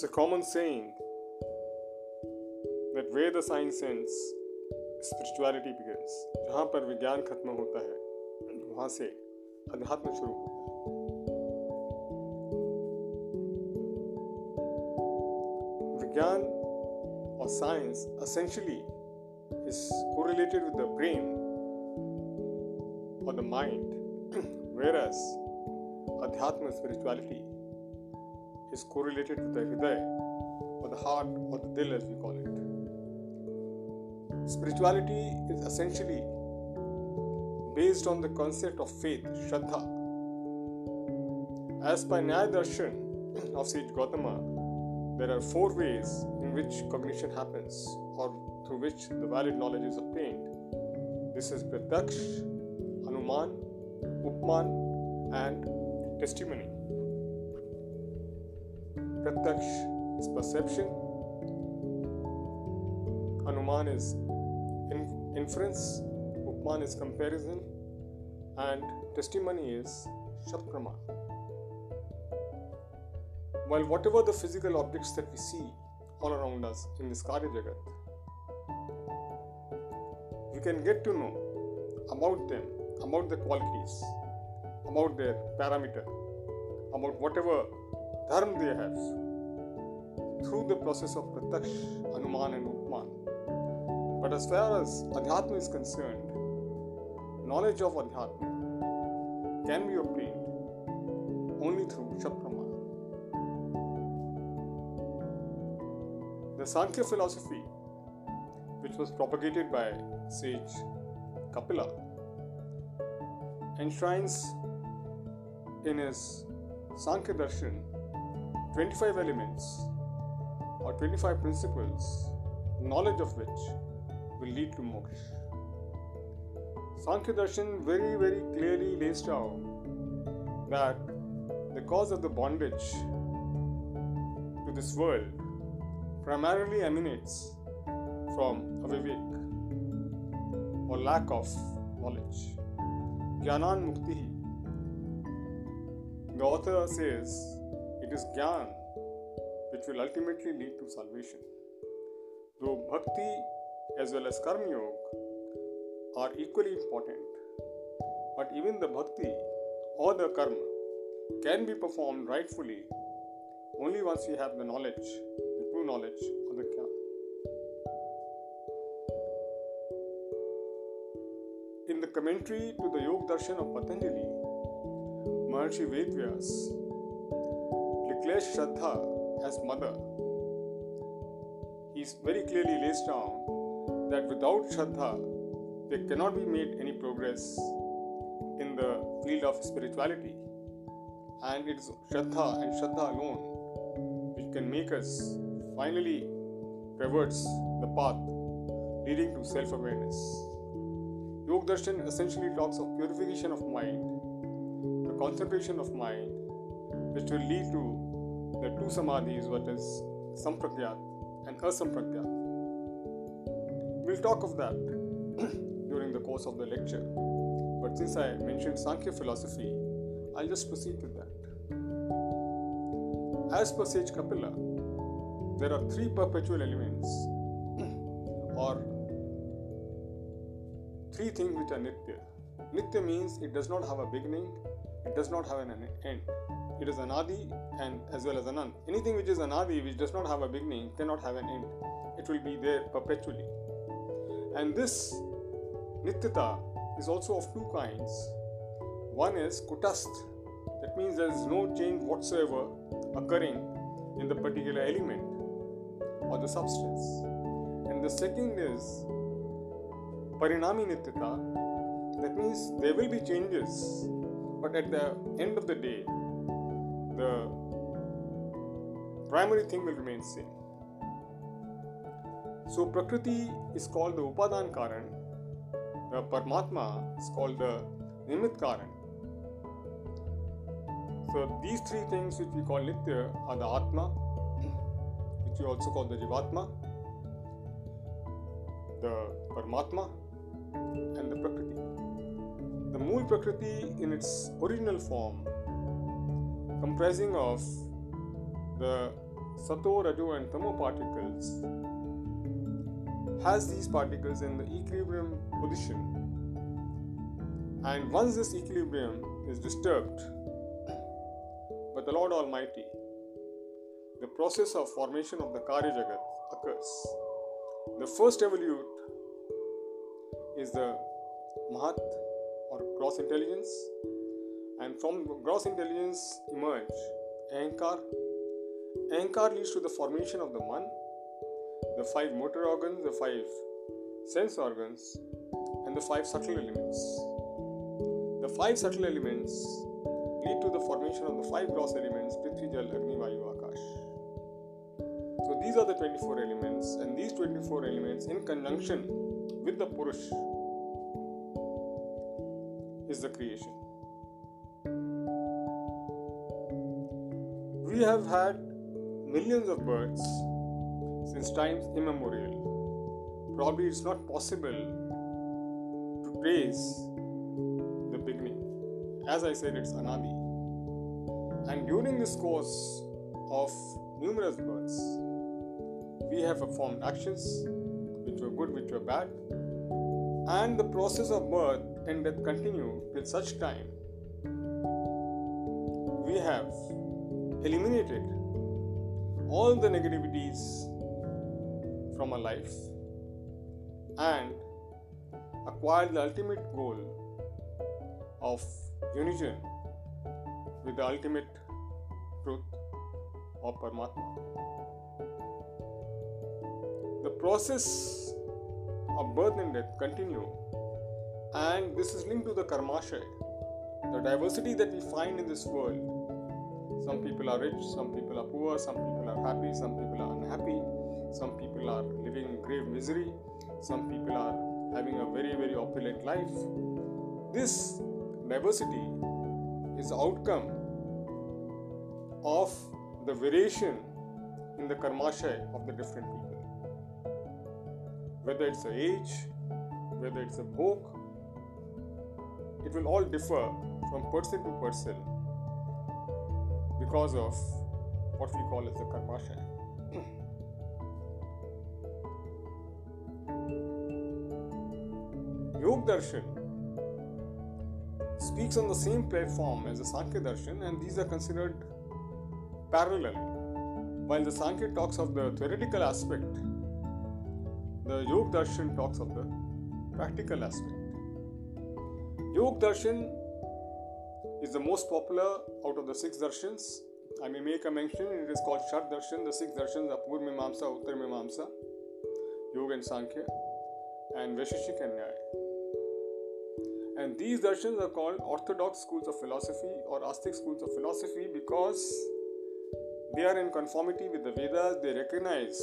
It's a common saying that where the science ends, spirituality begins. जहाँ पर विज्ञान खत्म होता है वहाँ से अध्यात्म शुरू होता है विज्ञान और science essentially is correlated with the brain और द माइंड वेरस अध्यात्म spirituality is correlated with the Hriday or the heart or the Dil as we call it. Spirituality is essentially based on the concept of faith, Shraddha. As per Nyaya Darshan of sage Gautama, there are four ways in which cognition happens or through which the valid knowledge is obtained. This is Pratyaksh, Anuman, Upman, and testimony. Pratyaksh is perception, Anuman is in- inference, Upman is comparison, and testimony is Shabprama. While whatever the physical objects that we see all around us in this Karya Jagat, we can get to know about them, about the qualities, about their parameter, about whatever dharma they have through the process of pratyaksh, anuman, and upman. But as far as adhyatma is concerned, knowledge of adhyatma can be obtained only through shaprama. The Sankhya philosophy, which was propagated by sage Kapila, enshrines in his Sankhya Darshan 25 elements or 25 principles, knowledge of which will lead to moksha. Sankhya Darshan very, very clearly lays down that the cause of the bondage to this world primarily emanates from avivek or lack of knowledge. Jnanan Mukti. The author says it is Gyan which will ultimately lead to salvation. Though Bhakti as well as Karma Yoga are equally important, but even the Bhakti or the Karma can be performed rightfully only once we have the knowledge, the true knowledge of the Gyan. In the commentary to the Yoga Darshan of Patanjali, Maharshi Vedvyas declares Shraddha as mother. He very clearly lays down that without Shraddha, there cannot be made any progress in the field of spirituality. And it is Shraddha and Shraddha alone which can make us finally traverse the path leading to self awareness. Yoga Darshan essentially talks of purification of mind, the concentration of mind, which will lead to the two samadhis, what is sampragyat and asampragyat. We'll talk of that during the course of the lecture, but since I mentioned Sankhya philosophy, I'll just proceed with that. As per Sage Kapila, there are three perpetual elements or three things which are nitya. Nitya means it does not have a beginning, it does not have an end. It is anadi and as well as anant. Anything which is anadi, which does not have a beginning, cannot have an end. It will be there perpetually. And this nityata is also of two kinds. One is kutast, that means there is no change whatsoever occurring in the particular element or the substance. And the second is parinami nityata, that means there will be changes, but at the end of the day, the primary thing will remain same. So Prakriti is called the Upadan Karan, the Paramatma is called the Nimit Karan. So these three things which we call Nitya are the Atma, which we also call the Jivatma, the Paramatma, and the Prakriti. The Mool Prakriti in its original form comprising of the Sato, Rajo, and Tamo particles has these particles in the equilibrium position. And once this equilibrium is disturbed by the Lord Almighty, the process of formation of the Karya Jagat occurs. The first evolute is the Mahat or gross intelligence, and from gross intelligence emerge Ahankar. Ahankar leads to the formation of the Man, the five motor organs, the five sense organs, and the five subtle elements. The five subtle elements lead to the formation of the five gross elements Prithvi, Jal, Agni, Vayu, Akash. So these are the 24 elements, and these 24 elements, in conjunction with the Purush, is the creation. We have had millions of births since times immemorial. Probably it's not possible to trace the beginning. As I said, it's Anadi. And during this course of numerous births, we have performed actions which were good, which were bad, and the process of birth and death continue till such time we have eliminated all the negativities from our life and acquire the ultimate goal of union with the ultimate truth of Paramatma. The process of birth and death continue and this is linked to the karmashaya, the diversity that we find in this world. Some people are rich, some people are poor, some people are happy, some people are unhappy, some people are living in grave misery, some people are having a very, very opulent life. This diversity is the outcome of the variation in the karmashaya of the different people. Whether it's a age, whether it's a bhok, it will all differ from person to person because of what we call as the karmashaya. Yog Darshan speaks on the same platform as the Sankhya Darshan, and these are considered parallel. While the Sankhya talks of the theoretical aspect, the Yog Darshan talks of the practical aspect. Yog Darshan is the most popular out of the six darshans. I may make a mention, it is called Shat Darshan. The six darshans are Pur Mimamsa, Uttar Mimamsa, Yoga and Sankhya, and Vaisheshik and Nyaya. And these darshans are called orthodox schools of philosophy or Astik schools of philosophy because they are in conformity with the Vedas, they recognize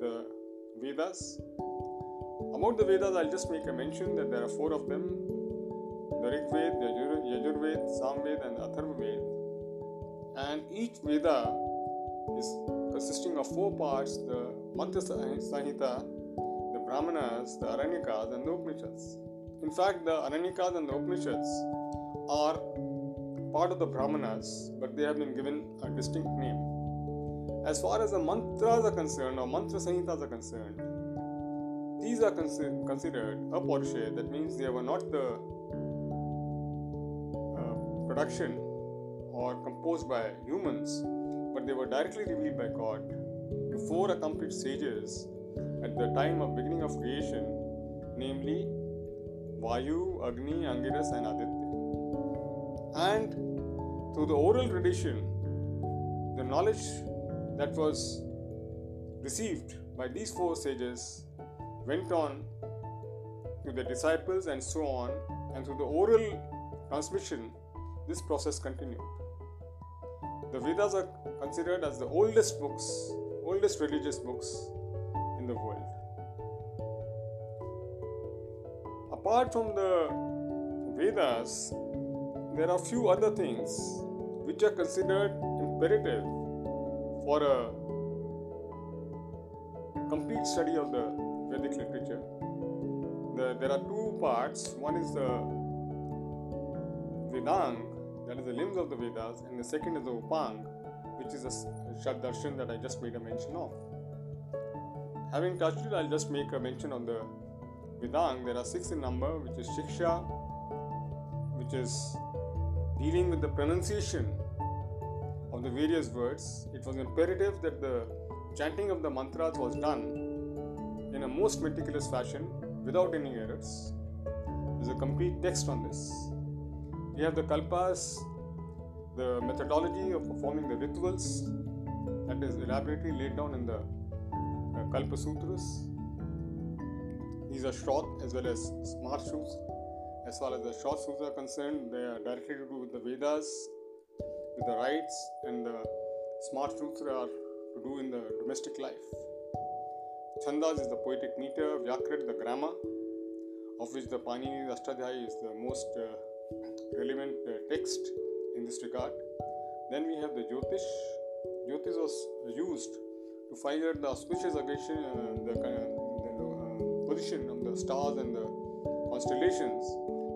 the Vedas. About the Vedas, I'll just make a mention that there are four of them the Rig Ved, the and Atharvaved. And each Veda is consisting of four parts the Mantra Sanhita, the Brahmanas, the Aranyakas, and the Upanishads. In fact, the Aranyakas and the Upanishads are part of the Brahmanas, but they have been given a distinct name. As far as the mantras are concerned, or mantra sanhitas are concerned, these are consi- considered apaurushe, that means they were not the production or composed by humans, but they were directly revealed by God to four accomplished sages at the time of beginning of creation, namely Vayu, Agni, Angiras, and Aditya. And through the oral tradition, the knowledge that was received by these four sages went on to the disciples and so on, and through the oral transmission, this process continued. The Vedas are considered as the oldest books, oldest religious books in the world. Apart from the Vedas, there are few other things which are considered imperative for a complete study of the Vedic literature. The, there are two parts. One is the Vedang, that is the limbs of the Vedas, and the second is the Upang, which is a Shat Darshan that I just made a mention of. Having touched it, I'll just make a mention on the Vedang. There are six in number, which is Shiksha, which is dealing with the pronunciation of the various words. It was imperative that the chanting of the mantras was done in a most meticulous fashion without any errors. There's a complete text on this. We have the kalpas, the methodology of performing the rituals that is elaborately laid down in the uh, Kalpa Sutras. These are short as well as smart shoes. As far as the short shoes are concerned, they are directly to do with the Vedas, with the rites, and the smart shoes are to do in the domestic life. Chandas is the poetic meter, Vyakrit the grammar, of which the Panini Ashtadhyayi is the most uh, relevant uh, text in this regard. Then we have the Jyotish. Jyotish was used to find out the auspicious occasion, uh, the, uh, the uh, position of the stars and the constellations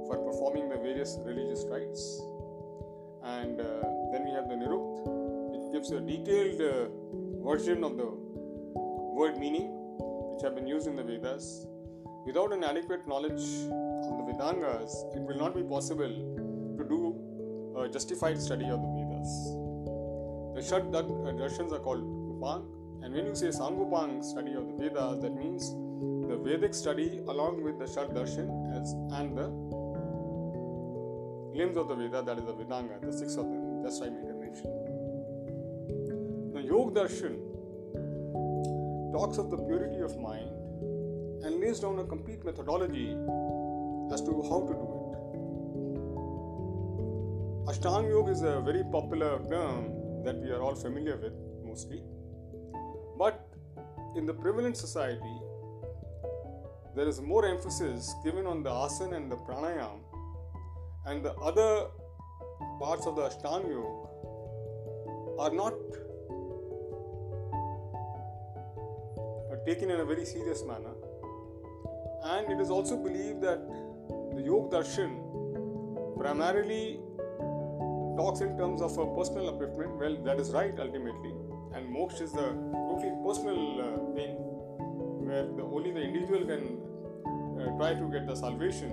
for performing the various religious rites. And uh, then we have the Nirukt, which gives a detailed uh, version of the word meaning which have been used in the Vedas. Without an adequate knowledge of the Vedangas, it will not be possible a justified study of the Vedas. The Shat Darshans uh, are called Upang, and when you say Sangupang study of the Vedas, that means the Vedic study along with the Shat Darshan as, and the limbs of the Veda, that is the Vedanga, the six of them, just I made a mention. The Yoga Darshan talks of the purity of mind and lays down a complete methodology as to how to do it. Ashtanga Yoga is a very popular term that we are all familiar with mostly. But in the prevalent society, there is more emphasis given on the asana and the pranayam, and the other parts of the Ashtanga Yoga are not taken in a very serious manner. And it is also believed that the Yoga Darshan primarily talks in terms of a personal upliftment. Well, that is right ultimately, and moksha is a totally personal uh, thing where the, only the individual can uh, try to get the salvation.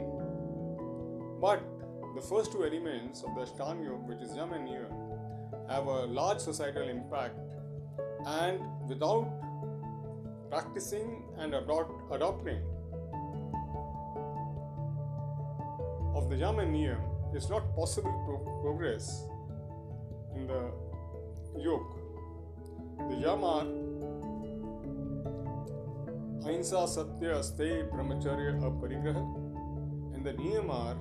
But the first two elements of the Ashtanga Yoga, which is Yam and Niyam, have a large societal impact, and without practicing and adopt, adopting of the Yam and Niyam, it's not possible to progress in the yoga. The Yam are Satya, Astey, Brahmacharya, Aparigraha, and the Niyam are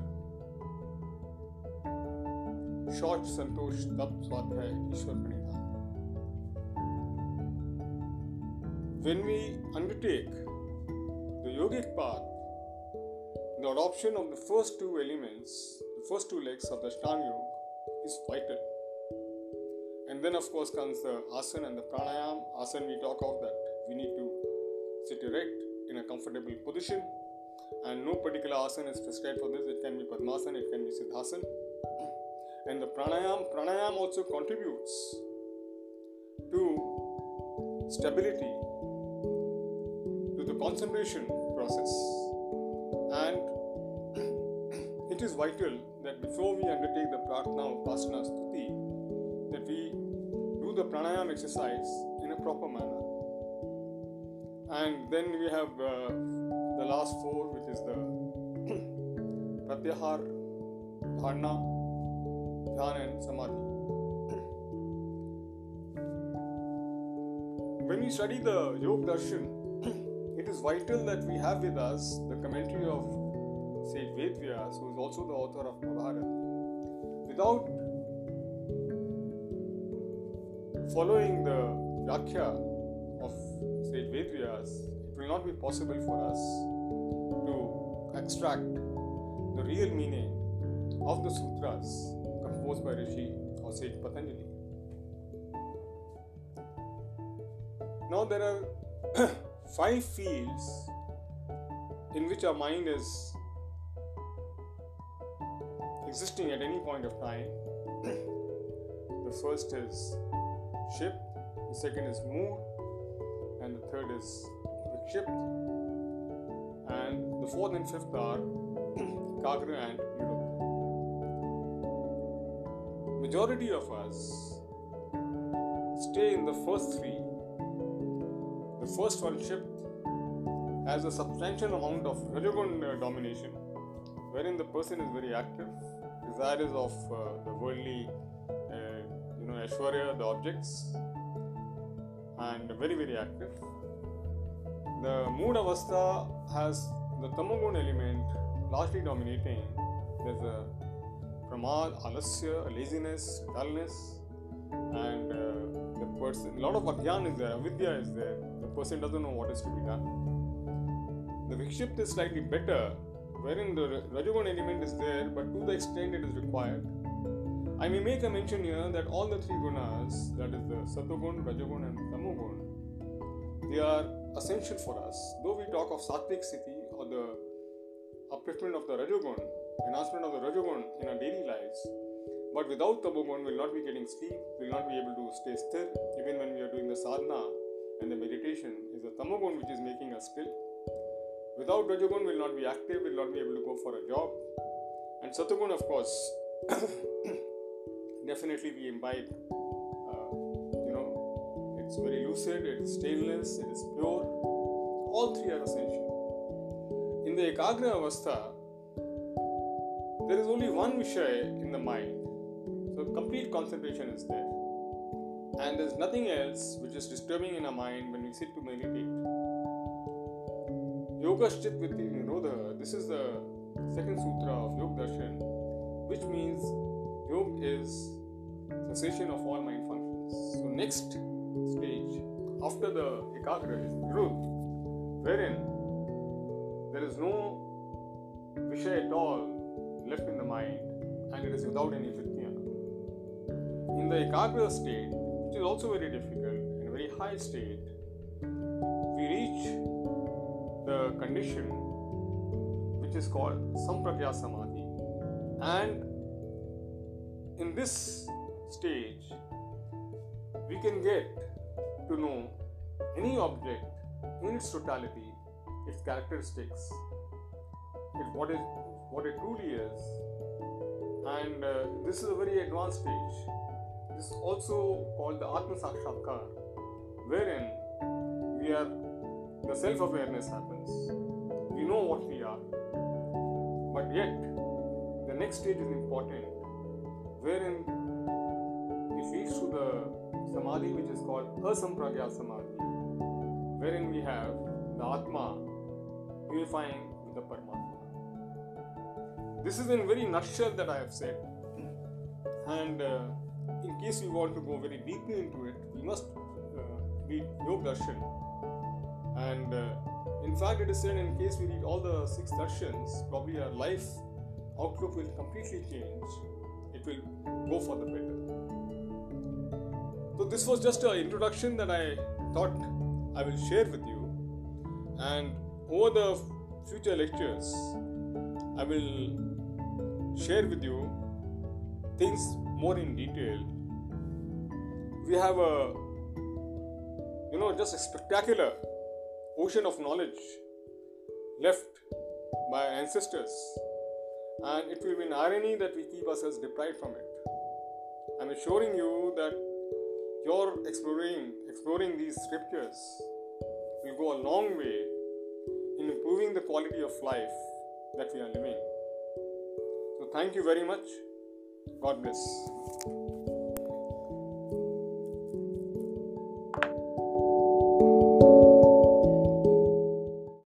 Tap, Swadhyay, Ishwar Pranidhan. When we undertake the yogic path, the adoption of the first two elements, first two legs of the Ashtanga Yoga, is vital. And then, of course, comes the asana and the pranayam. Asana, we talk of that we need to sit erect in a comfortable position, and no particular asana is prescribed for this. It can be Padmasana, it can be Siddhasana. And the pranayam, pranayam also contributes to stability, to the concentration process, it is vital that before we undertake the pratna, upasana, stuti, that we do the pranayam exercise in a proper manner. And then we have uh, the last four, which is the pratyahar, dharana, dhyan, and samadhi. When we study the Yoga Darshan, it is vital that we have with us the commentary of Sage Vedvyas, who is also the author of Mahabharata. Without following the Vyakhya of Sage Vedvyas, it will not be possible for us to extract the real meaning of the sutras composed by Rishi or Sage Patanjali. Now, there are five fields in which our mind is existing at any point of time. the first is kshipt, the second is moon, and the third is ship. and the fourth and fifth are kagra and niruddha. Majority of us stay in the first three. The first one, kshipt has a substantial amount of Rajagun domination, wherein the person is very active, desirous of uh, the worldly, uh, you know, Aishwarya, the objects, and very, very active. The mood avastha has the tamogun element largely dominating. There's a pramad, alasya, laziness, dullness, and uh, the person, a lot of agyan is there, avidya is there. The person doesn't know what is to be done. The Vikshipt is slightly better, wherein the Rajagun element is there, but to the extent it is required. I may make a mention here that all the three gunas, that is the Satogun, Rajagun, and Tamogun, they are essential for us. Though we talk of Sattvic Sthiti or the upliftment of the Rajagun, enhancement of the Rajagun in our daily lives, but without Tamogun, we'll not be getting sleep, we'll not be able to stay still, even when we are doing the sadhana and the meditation. Is the Tamogun which is making us still. Without Rajagun, will not be active, will not be able to go for a job. And Satagun, of course, definitely we imbibe. Uh, you know, it's very lucid, it is stainless, it is pure. All three are essential. In the Ekagra Avastha, there is only one Vishay in the mind. So complete concentration is there. And there's nothing else which is disturbing in our mind when we sit to meditate. Yogaschit Vritti Nirodha, this is the second sutra of Yoga Darshan, which means yoga is cessation of all mind functions. So, next stage after the Ekagra is Nirodha, wherein there is no Vishay at all left in the mind and it is without any Vritya. In the Ekagra state, which is also very difficult and very high state, condition which is called Sampragya Samadhi. And in this stage, we can get to know any object in its totality, its characteristics, it, what, it, what it truly is. And uh, this is a very advanced stage. This is also called the Atma Sakshatkar, wherein we are the self awareness happens. We know what we are. But yet, the next stage is important, wherein it leads to the samadhi which is called asampragya samadhi, wherein we have the Atma unifying with the Paramatma. This is in very nutshell that I have said, and uh, in case we want to go very deeply into it, we must uh, read Yoga Darshan and uh, in fact, it is said in case we read all the six darshans, probably our life outlook will completely change. It will go for the better. So, this was just an introduction that I thought I will share with you. And over the future lectures, I will share with you things more in detail. We have a, you know, just a spectacular ocean of knowledge left by our ancestors, and it will be an irony that we keep ourselves deprived from it. I'm assuring you that your exploring exploring these scriptures will go a long way in improving the quality of life that we are living. So thank you very much. God bless.